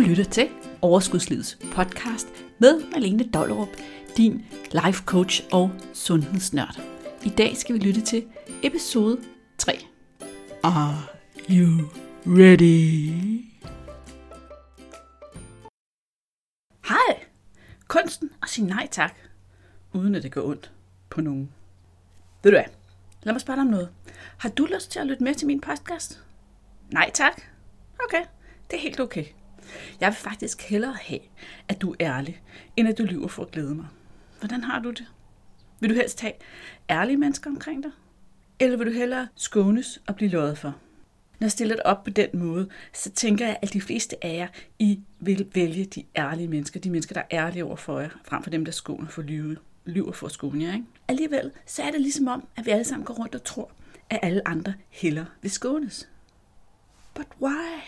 lytter til Overskudslivets podcast med Malene Dollerup, din life coach og sundhedsnørd. I dag skal vi lytte til episode 3. Are you ready? Hej! Kunsten at sige nej tak, uden at det går ondt på nogen. Ved du hvad? Lad mig spørge dig om noget. Har du lyst til at lytte med til min podcast? Nej tak? Okay, det er helt okay. Jeg vil faktisk hellere have, at du er ærlig, end at du lyver for at glæde mig. Hvordan har du det? Vil du helst have ærlige mennesker omkring dig? Eller vil du hellere skånes og blive løjet for? Når jeg stiller det op på den måde, så tænker jeg, at de fleste af jer, I vil vælge de ærlige mennesker, de mennesker, der er ærlige over for jer, frem for dem, der skåner for lyve, lyver for at skåne jer. Ikke? Alligevel, så er det ligesom om, at vi alle sammen går rundt og tror, at alle andre heller vil skånes. But why?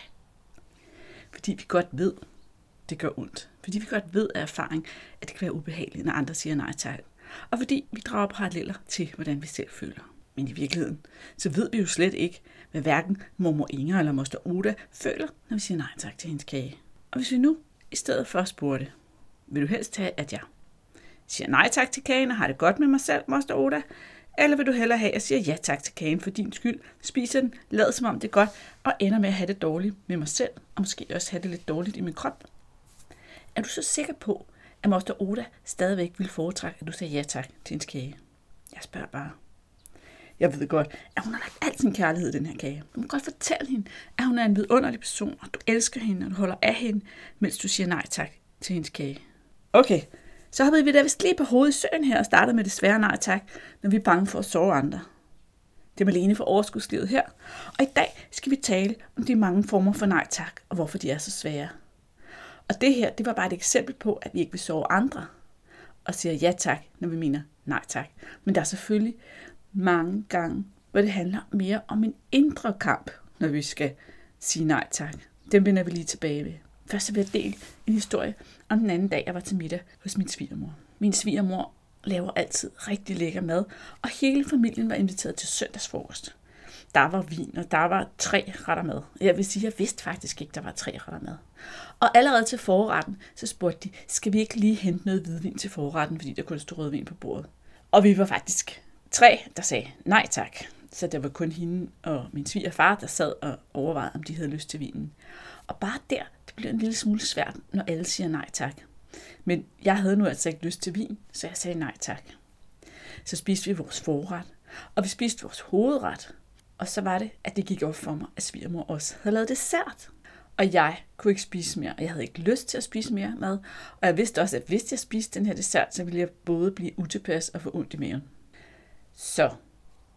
Fordi vi godt ved, det gør ondt. Fordi vi godt ved af erfaring, at det kan være ubehageligt, når andre siger nej tak. Og fordi vi drager paralleller til, hvordan vi selv føler. Men i virkeligheden, så ved vi jo slet ikke, hvad hverken mormor Inger eller moster Oda føler, når vi siger nej tak til hendes kage. Og hvis vi nu i stedet for spurgte, vil du helst tage, at jeg siger nej tak til kagen og har det godt med mig selv, moster Oda, eller vil du hellere have, at jeg siger ja tak til kagen for din skyld, spiser den, lader som om det er godt, og ender med at have det dårligt med mig selv, og måske også have det lidt dårligt i min krop? Er du så sikker på, at Moster Oda stadigvæk vil foretrække, at du siger ja tak til en kage? Jeg spørger bare. Jeg ved godt, at hun har lagt al sin kærlighed i den her kage. Du må godt fortælle hende, at hun er en vidunderlig person, og du elsker hende, og du holder af hende, mens du siger nej tak til hendes kage. Okay, så hoppede vi da vist lige på hovedet i søen her og startede med det svære nej tak, når vi er bange for at sove andre. Det er Malene for overskudslivet her, og i dag skal vi tale om de mange former for nej tak, og hvorfor de er så svære. Og det her, det var bare et eksempel på, at vi ikke vil sove andre, og siger ja tak, når vi mener nej tak. Men der er selvfølgelig mange gange, hvor det handler mere om en indre kamp, når vi skal sige nej tak. Den vender vi lige tilbage ved. Først vil jeg dele en historie og den anden dag, jeg var til middag hos min svigermor. Min svigermor laver altid rigtig lækker mad, og hele familien var inviteret til søndagsfrokost. Der var vin, og der var tre retter mad. Jeg vil sige, jeg vidste faktisk ikke, der var tre retter mad. Og allerede til forretten, så spurgte de, skal vi ikke lige hente noget hvidvin til forretten, fordi der kun stod rødvin på bordet. Og vi var faktisk tre, der sagde nej tak. Så der var kun hende og min svigerfar, der sad og overvejede, om de havde lyst til vinen. Og bare der, bliver en lille smule svært, når alle siger nej tak. Men jeg havde nu altså ikke lyst til vin, så jeg sagde nej tak. Så spiste vi vores forret, og vi spiste vores hovedret. Og så var det, at det gik op for mig, at svigermor også havde lavet dessert. Og jeg kunne ikke spise mere, og jeg havde ikke lyst til at spise mere mad. Og jeg vidste også, at hvis jeg spiste den her dessert, så ville jeg både blive utilpas og få ondt i maven. Så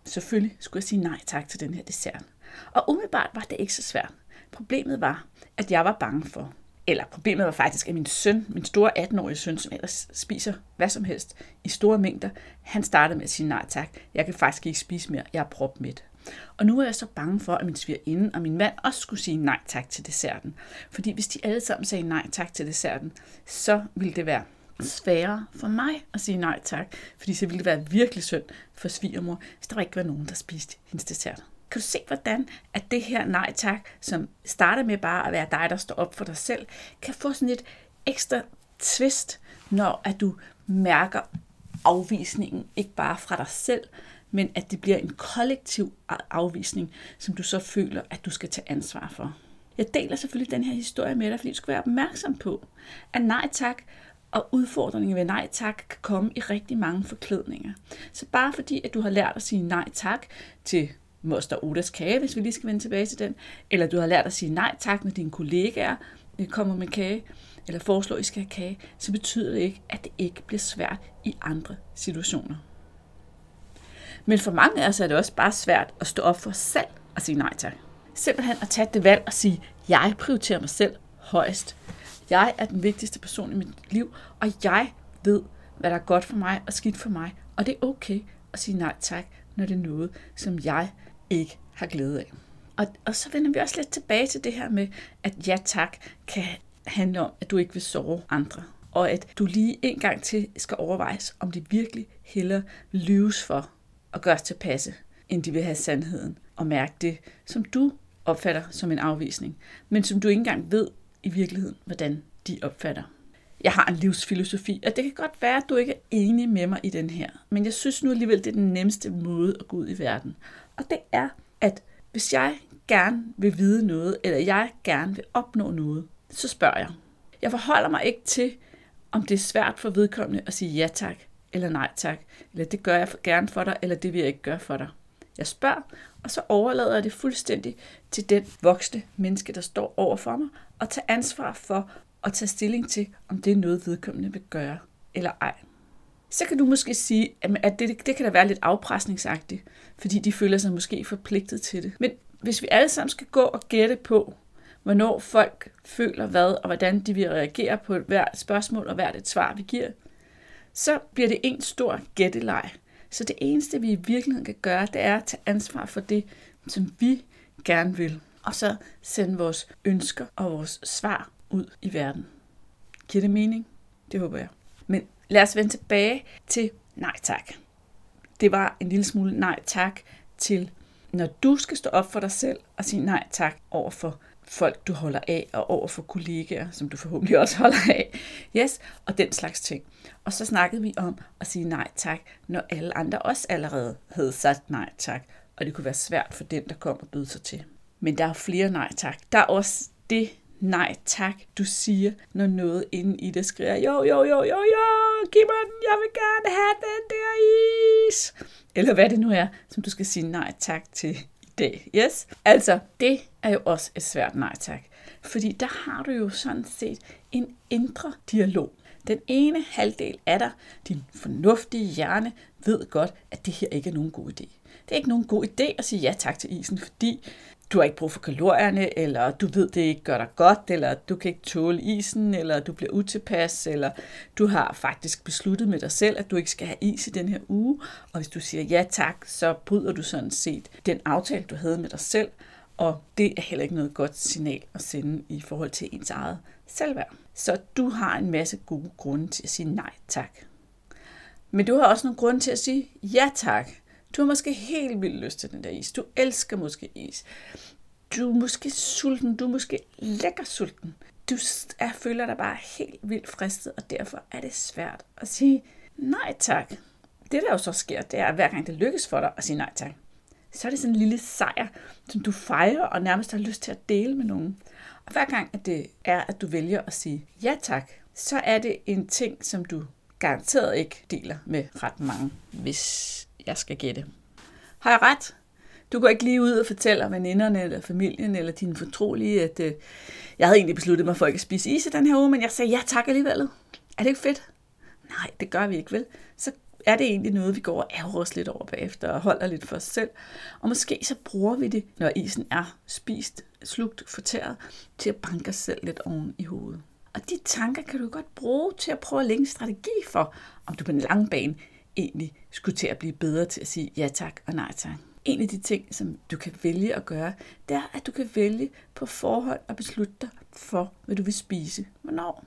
selvfølgelig skulle jeg sige nej tak til den her dessert. Og umiddelbart var det ikke så svært. Problemet var, at jeg var bange for, eller problemet var faktisk, at min søn, min store 18-årige søn, som ellers spiser hvad som helst i store mængder, han startede med at sige nej tak. Jeg kan faktisk ikke spise mere, jeg er propmæt. Og nu er jeg så bange for, at min svigerinde og min mand også skulle sige nej tak til desserten. Fordi hvis de alle sammen sagde nej tak til desserten, så ville det være sværere for mig at sige nej tak, fordi så ville det være virkelig synd for svigermor, hvis der ikke var nogen, der spiste hendes dessert. Kan du se, hvordan at det her nej tak, som starter med bare at være dig, der står op for dig selv, kan få sådan et ekstra twist, når at du mærker afvisningen, ikke bare fra dig selv, men at det bliver en kollektiv afvisning, som du så føler, at du skal tage ansvar for. Jeg deler selvfølgelig den her historie med dig, fordi du skal være opmærksom på, at nej tak og udfordringen ved nej tak kan komme i rigtig mange forklædninger. Så bare fordi, at du har lært at sige nej tak til Moster Odas kage, hvis vi lige skal vende tilbage til den, eller du har lært at sige nej tak, når dine kollegaer øh, kommer med kage, eller foreslår, at I skal have kage, så betyder det ikke, at det ikke bliver svært i andre situationer. Men for mange af os er det også bare svært at stå op for os selv og sige nej tak. Simpelthen at tage det valg og sige, jeg prioriterer mig selv højst. Jeg er den vigtigste person i mit liv, og jeg ved, hvad der er godt for mig og skidt for mig. Og det er okay at sige nej tak, når det er noget, som jeg ikke har glæde af. Og, og så vender vi også lidt tilbage til det her med, at ja tak kan handle om, at du ikke vil sove andre. Og at du lige en gang til skal overvejes, om det virkelig hellere lyves for at gøres tilpasse, end de vil have sandheden og mærke det, som du opfatter som en afvisning, men som du ikke engang ved i virkeligheden, hvordan de opfatter. Jeg har en livsfilosofi, og det kan godt være, at du ikke er enig med mig i den her, men jeg synes nu alligevel, det er den nemmeste måde at gå ud i verden. Og det er, at hvis jeg gerne vil vide noget, eller jeg gerne vil opnå noget, så spørger jeg. Jeg forholder mig ikke til, om det er svært for vedkommende at sige ja tak, eller nej tak, eller det gør jeg gerne for dig, eller det vil jeg ikke gøre for dig. Jeg spørger, og så overlader jeg det fuldstændig til den voksne menneske, der står over for mig, og tage ansvar for at tage stilling til, om det er noget, vedkommende vil gøre eller ej. Så kan du måske sige, at det, det kan da være lidt afpresningsagtigt, fordi de føler sig måske forpligtet til det. Men hvis vi alle sammen skal gå og gætte på, hvornår folk føler hvad, og hvordan de vil reagere på hvert spørgsmål og hvert et svar, vi giver, så bliver det en stor gætteleg. Så det eneste, vi i virkeligheden kan gøre, det er at tage ansvar for det, som vi gerne vil. Og så sende vores ønsker og vores svar ud i verden. Giver det mening? Det håber jeg. Men lad os vende tilbage til nej tak. Det var en lille smule nej tak til, når du skal stå op for dig selv og sige nej tak over for folk, du holder af, og over for kollegaer, som du forhåbentlig også holder af. Yes, og den slags ting. Og så snakkede vi om at sige nej tak, når alle andre også allerede havde sagt nej tak, og det kunne være svært for den, der kom og bød sig til. Men der er flere nej tak. Der er også det nej tak, du siger, når noget inde i dig skriger, jo, jo, jo, jo, jo, giv mig den, jeg vil gerne have den der is. Eller hvad det nu er, som du skal sige nej tak til i dag. Yes? Altså, det er jo også et svært nej tak. Fordi der har du jo sådan set en indre dialog. Den ene halvdel af dig, din fornuftige hjerne, ved godt, at det her ikke er nogen god idé. Det er ikke nogen god idé at sige ja tak til isen, fordi du har ikke brug for kalorierne, eller du ved, det ikke gør dig godt, eller du kan ikke tåle isen, eller du bliver utilpas, eller du har faktisk besluttet med dig selv, at du ikke skal have is i den her uge, og hvis du siger ja tak, så bryder du sådan set den aftale, du havde med dig selv, og det er heller ikke noget godt signal at sende i forhold til ens eget selvværd. Så du har en masse gode grunde til at sige nej tak. Men du har også nogle grunde til at sige ja tak. Du har måske helt vildt lyst til den der is. Du elsker måske is. Du er måske sulten. Du er måske lækker sulten. Du er, føler dig bare helt vildt fristet, og derfor er det svært at sige nej tak. Det der jo så sker, det er, at hver gang det lykkes for dig at sige nej tak, så er det sådan en lille sejr, som du fejrer og nærmest har lyst til at dele med nogen. Og hver gang at det er, at du vælger at sige ja tak, så er det en ting, som du garanteret ikke deler med ret mange, hvis jeg skal gætte. Har jeg ret? Du går ikke lige ud og fortæller veninderne eller familien eller dine fortrolige, at øh, jeg havde egentlig besluttet mig for ikke at spise is i den her uge, men jeg sagde ja tak alligevel. Er det ikke fedt? Nej, det gør vi ikke, vel? Så er det egentlig noget, vi går og ærger os lidt over bagefter og holder lidt for os selv. Og måske så bruger vi det, når isen er spist, slugt, fortæret, til at banke os selv lidt oven i hovedet. Og de tanker kan du godt bruge til at prøve at lægge en strategi for, om du på en lang bane egentlig skulle til at blive bedre til at sige ja tak og nej tak. En af de ting, som du kan vælge at gøre, det er, at du kan vælge på forhånd at beslutte dig for, hvad du vil spise. Hvornår?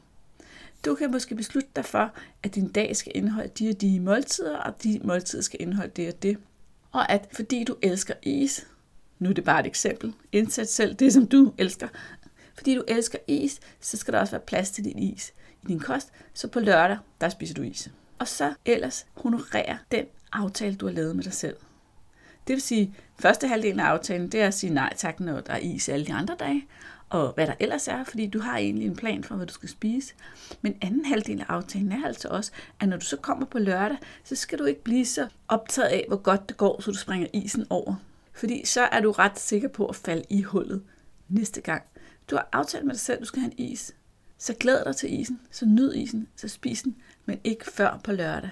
Du kan måske beslutte dig for, at din dag skal indeholde de og de måltider, og de måltider skal indeholde det og det. Og at fordi du elsker is, nu er det bare et eksempel, indsæt selv det, som du elsker. Fordi du elsker is, så skal der også være plads til din is i din kost, så på lørdag, der spiser du is og så ellers honorere den aftale, du har lavet med dig selv. Det vil sige, første halvdel af aftalen, det er at sige nej tak, når der er is alle de andre dage, og hvad der ellers er, fordi du har egentlig en plan for, hvad du skal spise. Men anden halvdel af aftalen er altså også, at når du så kommer på lørdag, så skal du ikke blive så optaget af, hvor godt det går, så du springer isen over. Fordi så er du ret sikker på at falde i hullet næste gang. Du har aftalt med dig selv, at du skal have en is. Så glæd dig til isen, så nyd isen, så spis den, men ikke før på lørdag.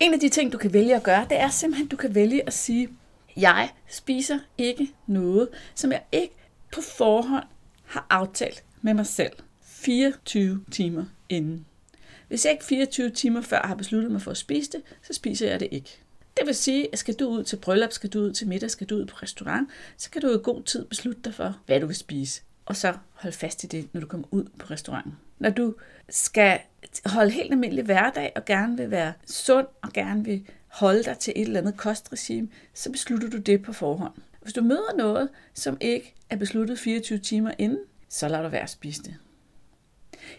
En af de ting, du kan vælge at gøre, det er simpelthen, at du kan vælge at sige, jeg spiser ikke noget, som jeg ikke på forhånd har aftalt med mig selv 24 timer inden. Hvis jeg ikke 24 timer før har besluttet mig for at spise det, så spiser jeg det ikke. Det vil sige, at skal du ud til bryllup, skal du ud til middag, skal du ud på restaurant, så kan du i god tid beslutte dig for, hvad du vil spise. Og så hold fast i det, når du kommer ud på restauranten. Når du skal holde helt almindelig hverdag og gerne vil være sund og gerne vil holde dig til et eller andet kostregime, så beslutter du det på forhånd. Hvis du møder noget, som ikke er besluttet 24 timer inden, så lader du være at spise det.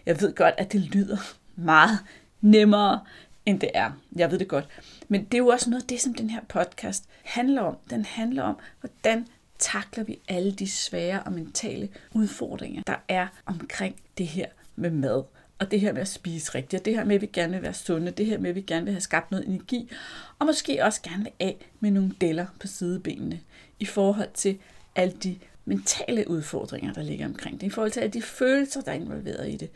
Jeg ved godt, at det lyder meget nemmere, end det er. Jeg ved det godt. Men det er jo også noget af det, som den her podcast handler om. Den handler om, hvordan takler vi alle de svære og mentale udfordringer, der er omkring det her med mad. Og det her med at spise rigtigt, og det her med, at vi gerne vil være sunde, det her med, at vi gerne vil have skabt noget energi, og måske også gerne vil af med nogle deller på sidebenene i forhold til alle de mentale udfordringer, der ligger omkring det, i forhold til alle de følelser, der er involveret i det,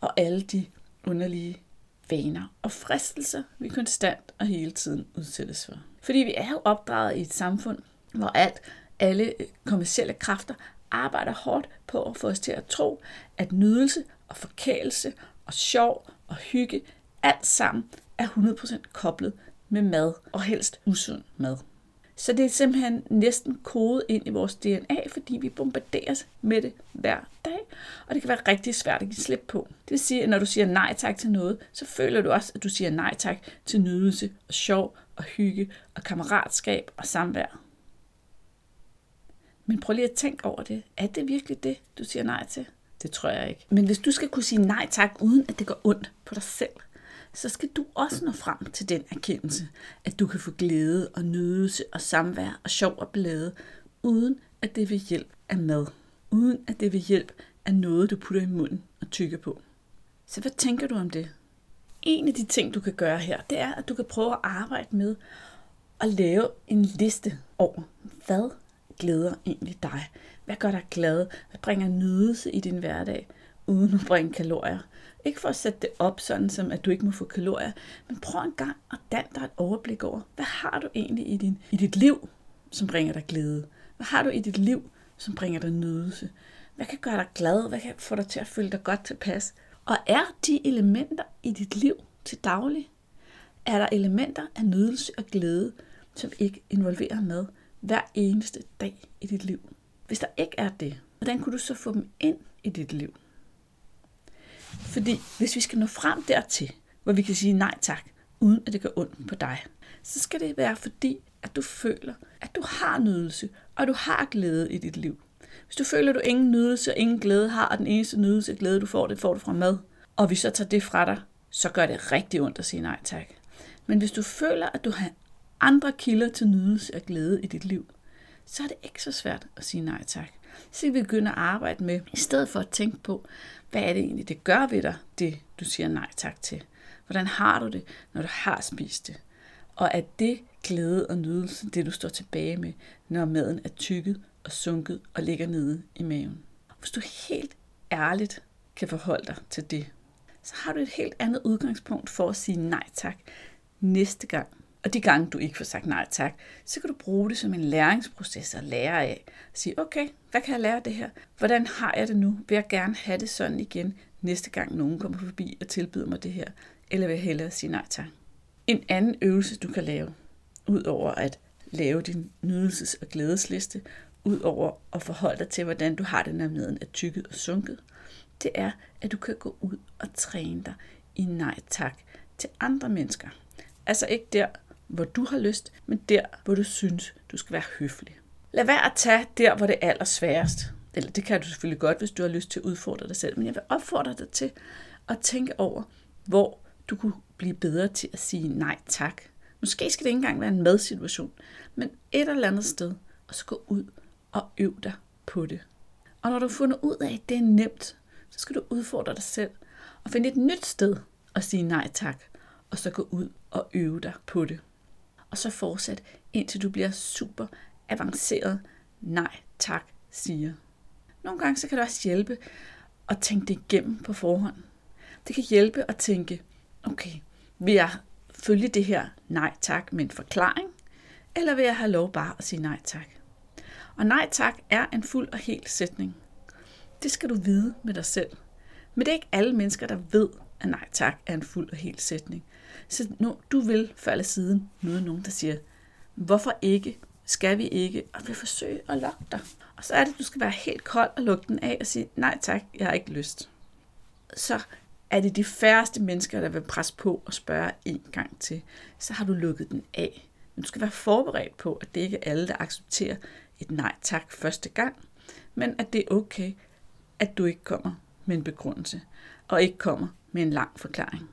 og alle de underlige vaner og fristelser, vi konstant og hele tiden udsættes for. Fordi vi er jo opdraget i et samfund, hvor alt, alle øh, kommersielle kræfter arbejder hårdt på at få os til at tro, at nydelse og forkælelse og sjov og hygge, alt sammen er 100% koblet med mad og helst usund mad. Så det er simpelthen næsten kodet ind i vores DNA, fordi vi bombarderes med det hver dag. Og det kan være rigtig svært at give slip på. Det vil sige, at når du siger nej tak til noget, så føler du også, at du siger nej tak til nydelse og sjov og hygge og kammeratskab og samvær. Men prøv lige at tænke over det. Er det virkelig det, du siger nej til? Det tror jeg ikke. Men hvis du skal kunne sige nej tak, uden at det går ondt på dig selv, så skal du også nå frem til den erkendelse, at du kan få glæde og nydelse og samvær og sjov og blæde, uden at det vil hjælp af mad. Uden at det vil hjælp af noget, du putter i munden og tykker på. Så hvad tænker du om det? En af de ting, du kan gøre her, det er, at du kan prøve at arbejde med at lave en liste over, hvad glæder egentlig dig? Hvad gør dig glad? Hvad bringer nydelse i din hverdag, uden at bringe kalorier? Ikke for at sætte det op, sådan som at du ikke må få kalorier, men prøv en gang at danne dig et overblik over, hvad har du egentlig i, din, i dit liv, som bringer dig glæde? Hvad har du i dit liv, som bringer dig nydelse? Hvad kan gøre dig glad? Hvad kan få dig til at føle dig godt tilpas? Og er de elementer i dit liv til daglig? Er der elementer af nydelse og glæde, som ikke involverer mad hver eneste dag i dit liv? Hvis der ikke er det, hvordan kunne du så få dem ind i dit liv? Fordi hvis vi skal nå frem dertil, hvor vi kan sige nej tak, uden at det gør ondt på dig, så skal det være fordi, at du føler, at du har nydelse, og du har glæde i dit liv. Hvis du føler, at du ingen nydelse og ingen glæde har, og den eneste nydelse og glæde, du får, det får du fra mad, og vi så tager det fra dig, så gør det rigtig ondt at sige nej tak. Men hvis du føler, at du har andre kilder til nydelse og glæde i dit liv, så er det ikke så svært at sige nej tak. Så vi begynder at arbejde med, i stedet for at tænke på, hvad er det egentlig, det gør ved dig, det du siger nej tak til. Hvordan har du det, når du har spist det? Og er det glæde og nydelse, det du står tilbage med, når maden er tykket og sunket og ligger nede i maven? Hvis du helt ærligt kan forholde dig til det, så har du et helt andet udgangspunkt for at sige nej tak næste gang, og de gange, du ikke får sagt nej tak, så kan du bruge det som en læringsproces og lære af. Sige, okay, hvad kan jeg lære af det her? Hvordan har jeg det nu? Vil jeg gerne have det sådan igen, næste gang nogen kommer forbi og tilbyder mig det her? Eller vil jeg hellere sige nej tak? En anden øvelse, du kan lave, udover at lave din nydelses- og glædesliste, udover at forholde dig til, hvordan du har det, når maden er tykket og sunket, det er, at du kan gå ud og træne dig i nej tak til andre mennesker. Altså ikke der, hvor du har lyst, men der, hvor du synes, du skal være høflig. Lad være at tage der, hvor det er allersværest. Eller det kan du selvfølgelig godt, hvis du har lyst til at udfordre dig selv. Men jeg vil opfordre dig til at tænke over, hvor du kunne blive bedre til at sige nej tak. Måske skal det ikke engang være en madsituation, men et eller andet sted, og så gå ud og øv dig på det. Og når du har fundet ud af, at det er nemt, så skal du udfordre dig selv og finde et nyt sted at sige nej tak, og så gå ud og øve dig på det og så fortsæt, indtil du bliver super avanceret. Nej, tak, siger. Nogle gange så kan det også hjælpe at tænke det igennem på forhånd. Det kan hjælpe at tænke, okay, vil jeg følge det her nej tak med en forklaring, eller vil jeg have lov bare at sige nej tak? Og nej tak er en fuld og hel sætning. Det skal du vide med dig selv. Men det er ikke alle mennesker, der ved, at nej tak er en fuld og hel sætning. Så nu, du vil før eller siden møde nogen, der siger, hvorfor ikke, skal vi ikke, og vil forsøge at lokke dig. Og så er det, at du skal være helt kold og lukke den af og sige, nej tak, jeg har ikke lyst. Så er det de færreste mennesker, der vil presse på og spørge en gang til. Så har du lukket den af. Men du skal være forberedt på, at det ikke er alle, der accepterer et nej tak første gang, men at det er okay, at du ikke kommer med en begrundelse. og ikke kommer med en lang forklaring.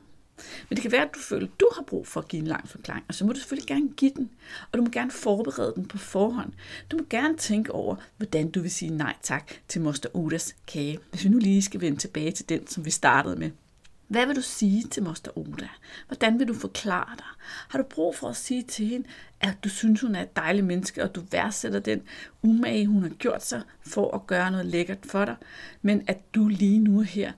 Men det kan være, at du føler, at du har brug for at give en lang forklaring, og så må du selvfølgelig gerne give den, og du må gerne forberede den på forhånd. Du må gerne tænke over, hvordan du vil sige nej tak til Moster Odas kage. Hvis vi nu lige skal vende tilbage til den, som vi startede med. Hvad vil du sige til Moster Oda? Hvordan vil du forklare dig? Har du brug for at sige til hende, at du synes, hun er et dejligt menneske, og du værdsætter den umage, hun har gjort sig for at gøre noget lækkert for dig, men at du lige nu her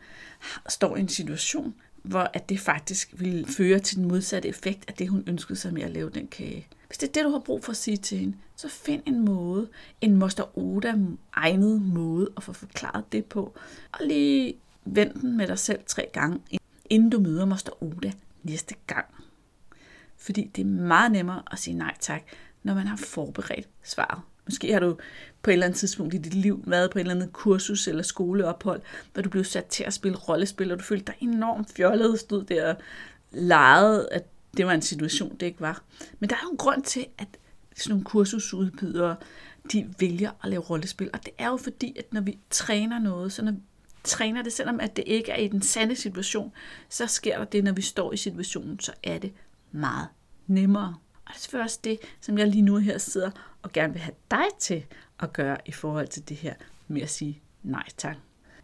står i en situation, hvor at det faktisk ville føre til den modsatte effekt af det, hun ønskede sig med at lave den kage. Hvis det er det, du har brug for at sige til hende, så find en måde, en Moster Oda egnet måde at få forklaret det på, og lige vend den med dig selv tre gange, inden du møder Moster Oda næste gang. Fordi det er meget nemmere at sige nej tak, når man har forberedt svaret. Måske har du på et eller andet tidspunkt i dit liv været på et eller andet kursus eller skoleophold, hvor du blev sat til at spille rollespil, og du følte dig enormt fjollet, stod der og legede, at det var en situation, det ikke var. Men der er jo en grund til, at sådan nogle kursusudbydere, de vælger at lave rollespil. Og det er jo fordi, at når vi træner noget, så når vi træner det, selvom at det ikke er i den sande situation, så sker der det, når vi står i situationen, så er det meget nemmere. Og det er selvfølgelig også det, som jeg lige nu her sidder og gerne vil have dig til at gøre i forhold til det her med at sige nej tak.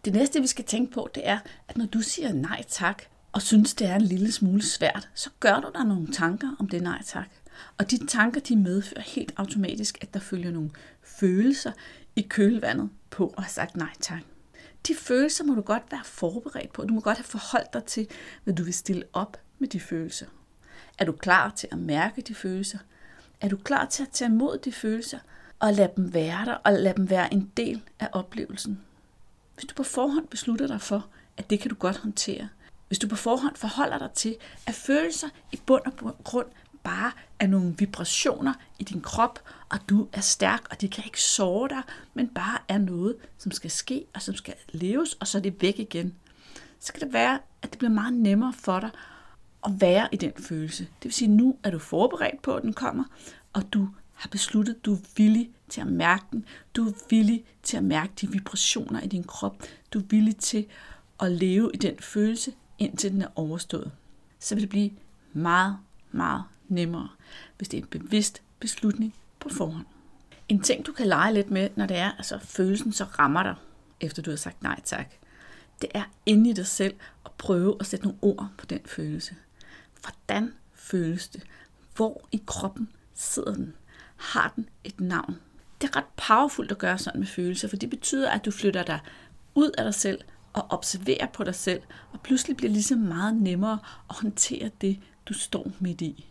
Det næste, vi skal tænke på, det er, at når du siger nej tak, og synes, det er en lille smule svært, så gør du dig nogle tanker om det nej tak. Og de tanker, de medfører helt automatisk, at der følger nogle følelser i kølvandet på at have sagt nej tak. De følelser må du godt være forberedt på. Du må godt have forholdt dig til, hvad du vil stille op med de følelser. Er du klar til at mærke de følelser? Er du klar til at tage imod de følelser og lade dem være der og lade dem være en del af oplevelsen? Hvis du på forhånd beslutter dig for, at det kan du godt håndtere, hvis du på forhånd forholder dig til, at følelser i bund og grund bare er nogle vibrationer i din krop, og du er stærk, og det kan ikke såre dig, men bare er noget, som skal ske, og som skal leves, og så er det væk igen. Så kan det være, at det bliver meget nemmere for dig at være i den følelse. Det vil sige, at nu er du forberedt på, at den kommer, og du har besluttet, at du er villig til at mærke den. Du er villig til at mærke de vibrationer i din krop. Du er villig til at leve i den følelse, indtil den er overstået. Så vil det blive meget, meget nemmere, hvis det er en bevidst beslutning på forhånd. En ting, du kan lege lidt med, når det er, altså følelsen så rammer dig, efter du har sagt nej tak, det er inde i dig selv at prøve at sætte nogle ord på den følelse. Hvordan føles det? Hvor i kroppen sidder den? Har den et navn? Det er ret powerfult at gøre sådan med følelser, for det betyder, at du flytter dig ud af dig selv og observerer på dig selv, og pludselig bliver det ligesom meget nemmere at håndtere det, du står midt i.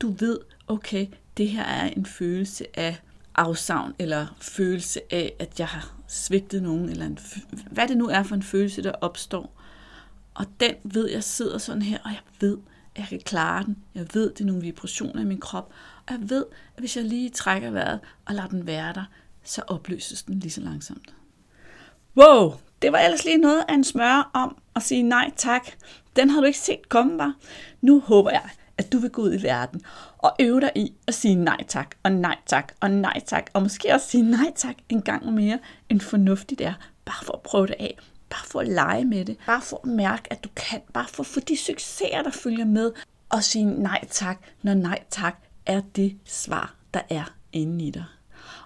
Du ved, okay, det her er en følelse af afsavn, eller følelse af, at jeg har svigtet nogen, eller en, hvad det nu er for en følelse, der opstår. Og den ved jeg sidder sådan her, og jeg ved, jeg kan klare den. Jeg ved, det er nogle vibrationer i min krop. Og jeg ved, at hvis jeg lige trækker vejret og lader den være der, så opløses den lige så langsomt. Wow, det var ellers lige noget af en smør om at sige nej tak. Den har du ikke set komme, var. Nu håber jeg, at du vil gå ud i verden og øve dig i at sige nej tak, og nej tak, og nej tak, og måske også sige nej tak en gang mere, end fornuftigt er, bare for at prøve det af, bare for at lege med det, bare for at mærke, at du kan, bare for at få de succeser, der følger med, og sige nej tak, når nej tak er det svar, der er inde i dig.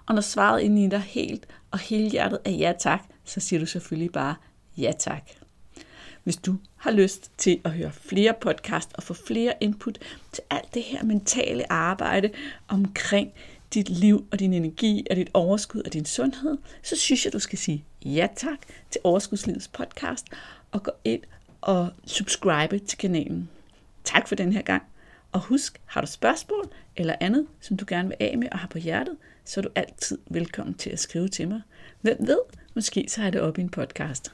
Og når svaret inde i dig helt og hele hjertet er ja tak, så siger du selvfølgelig bare ja tak. Hvis du har lyst til at høre flere podcast og få flere input til alt det her mentale arbejde omkring dit liv og din energi og dit overskud og din sundhed, så synes jeg, du skal sige ja tak til Overskudslivets podcast og gå ind og subscribe til kanalen. Tak for den her gang. Og husk, har du spørgsmål eller andet, som du gerne vil af med og har på hjertet, så er du altid velkommen til at skrive til mig. Hvem ved, måske så jeg det op i en podcast.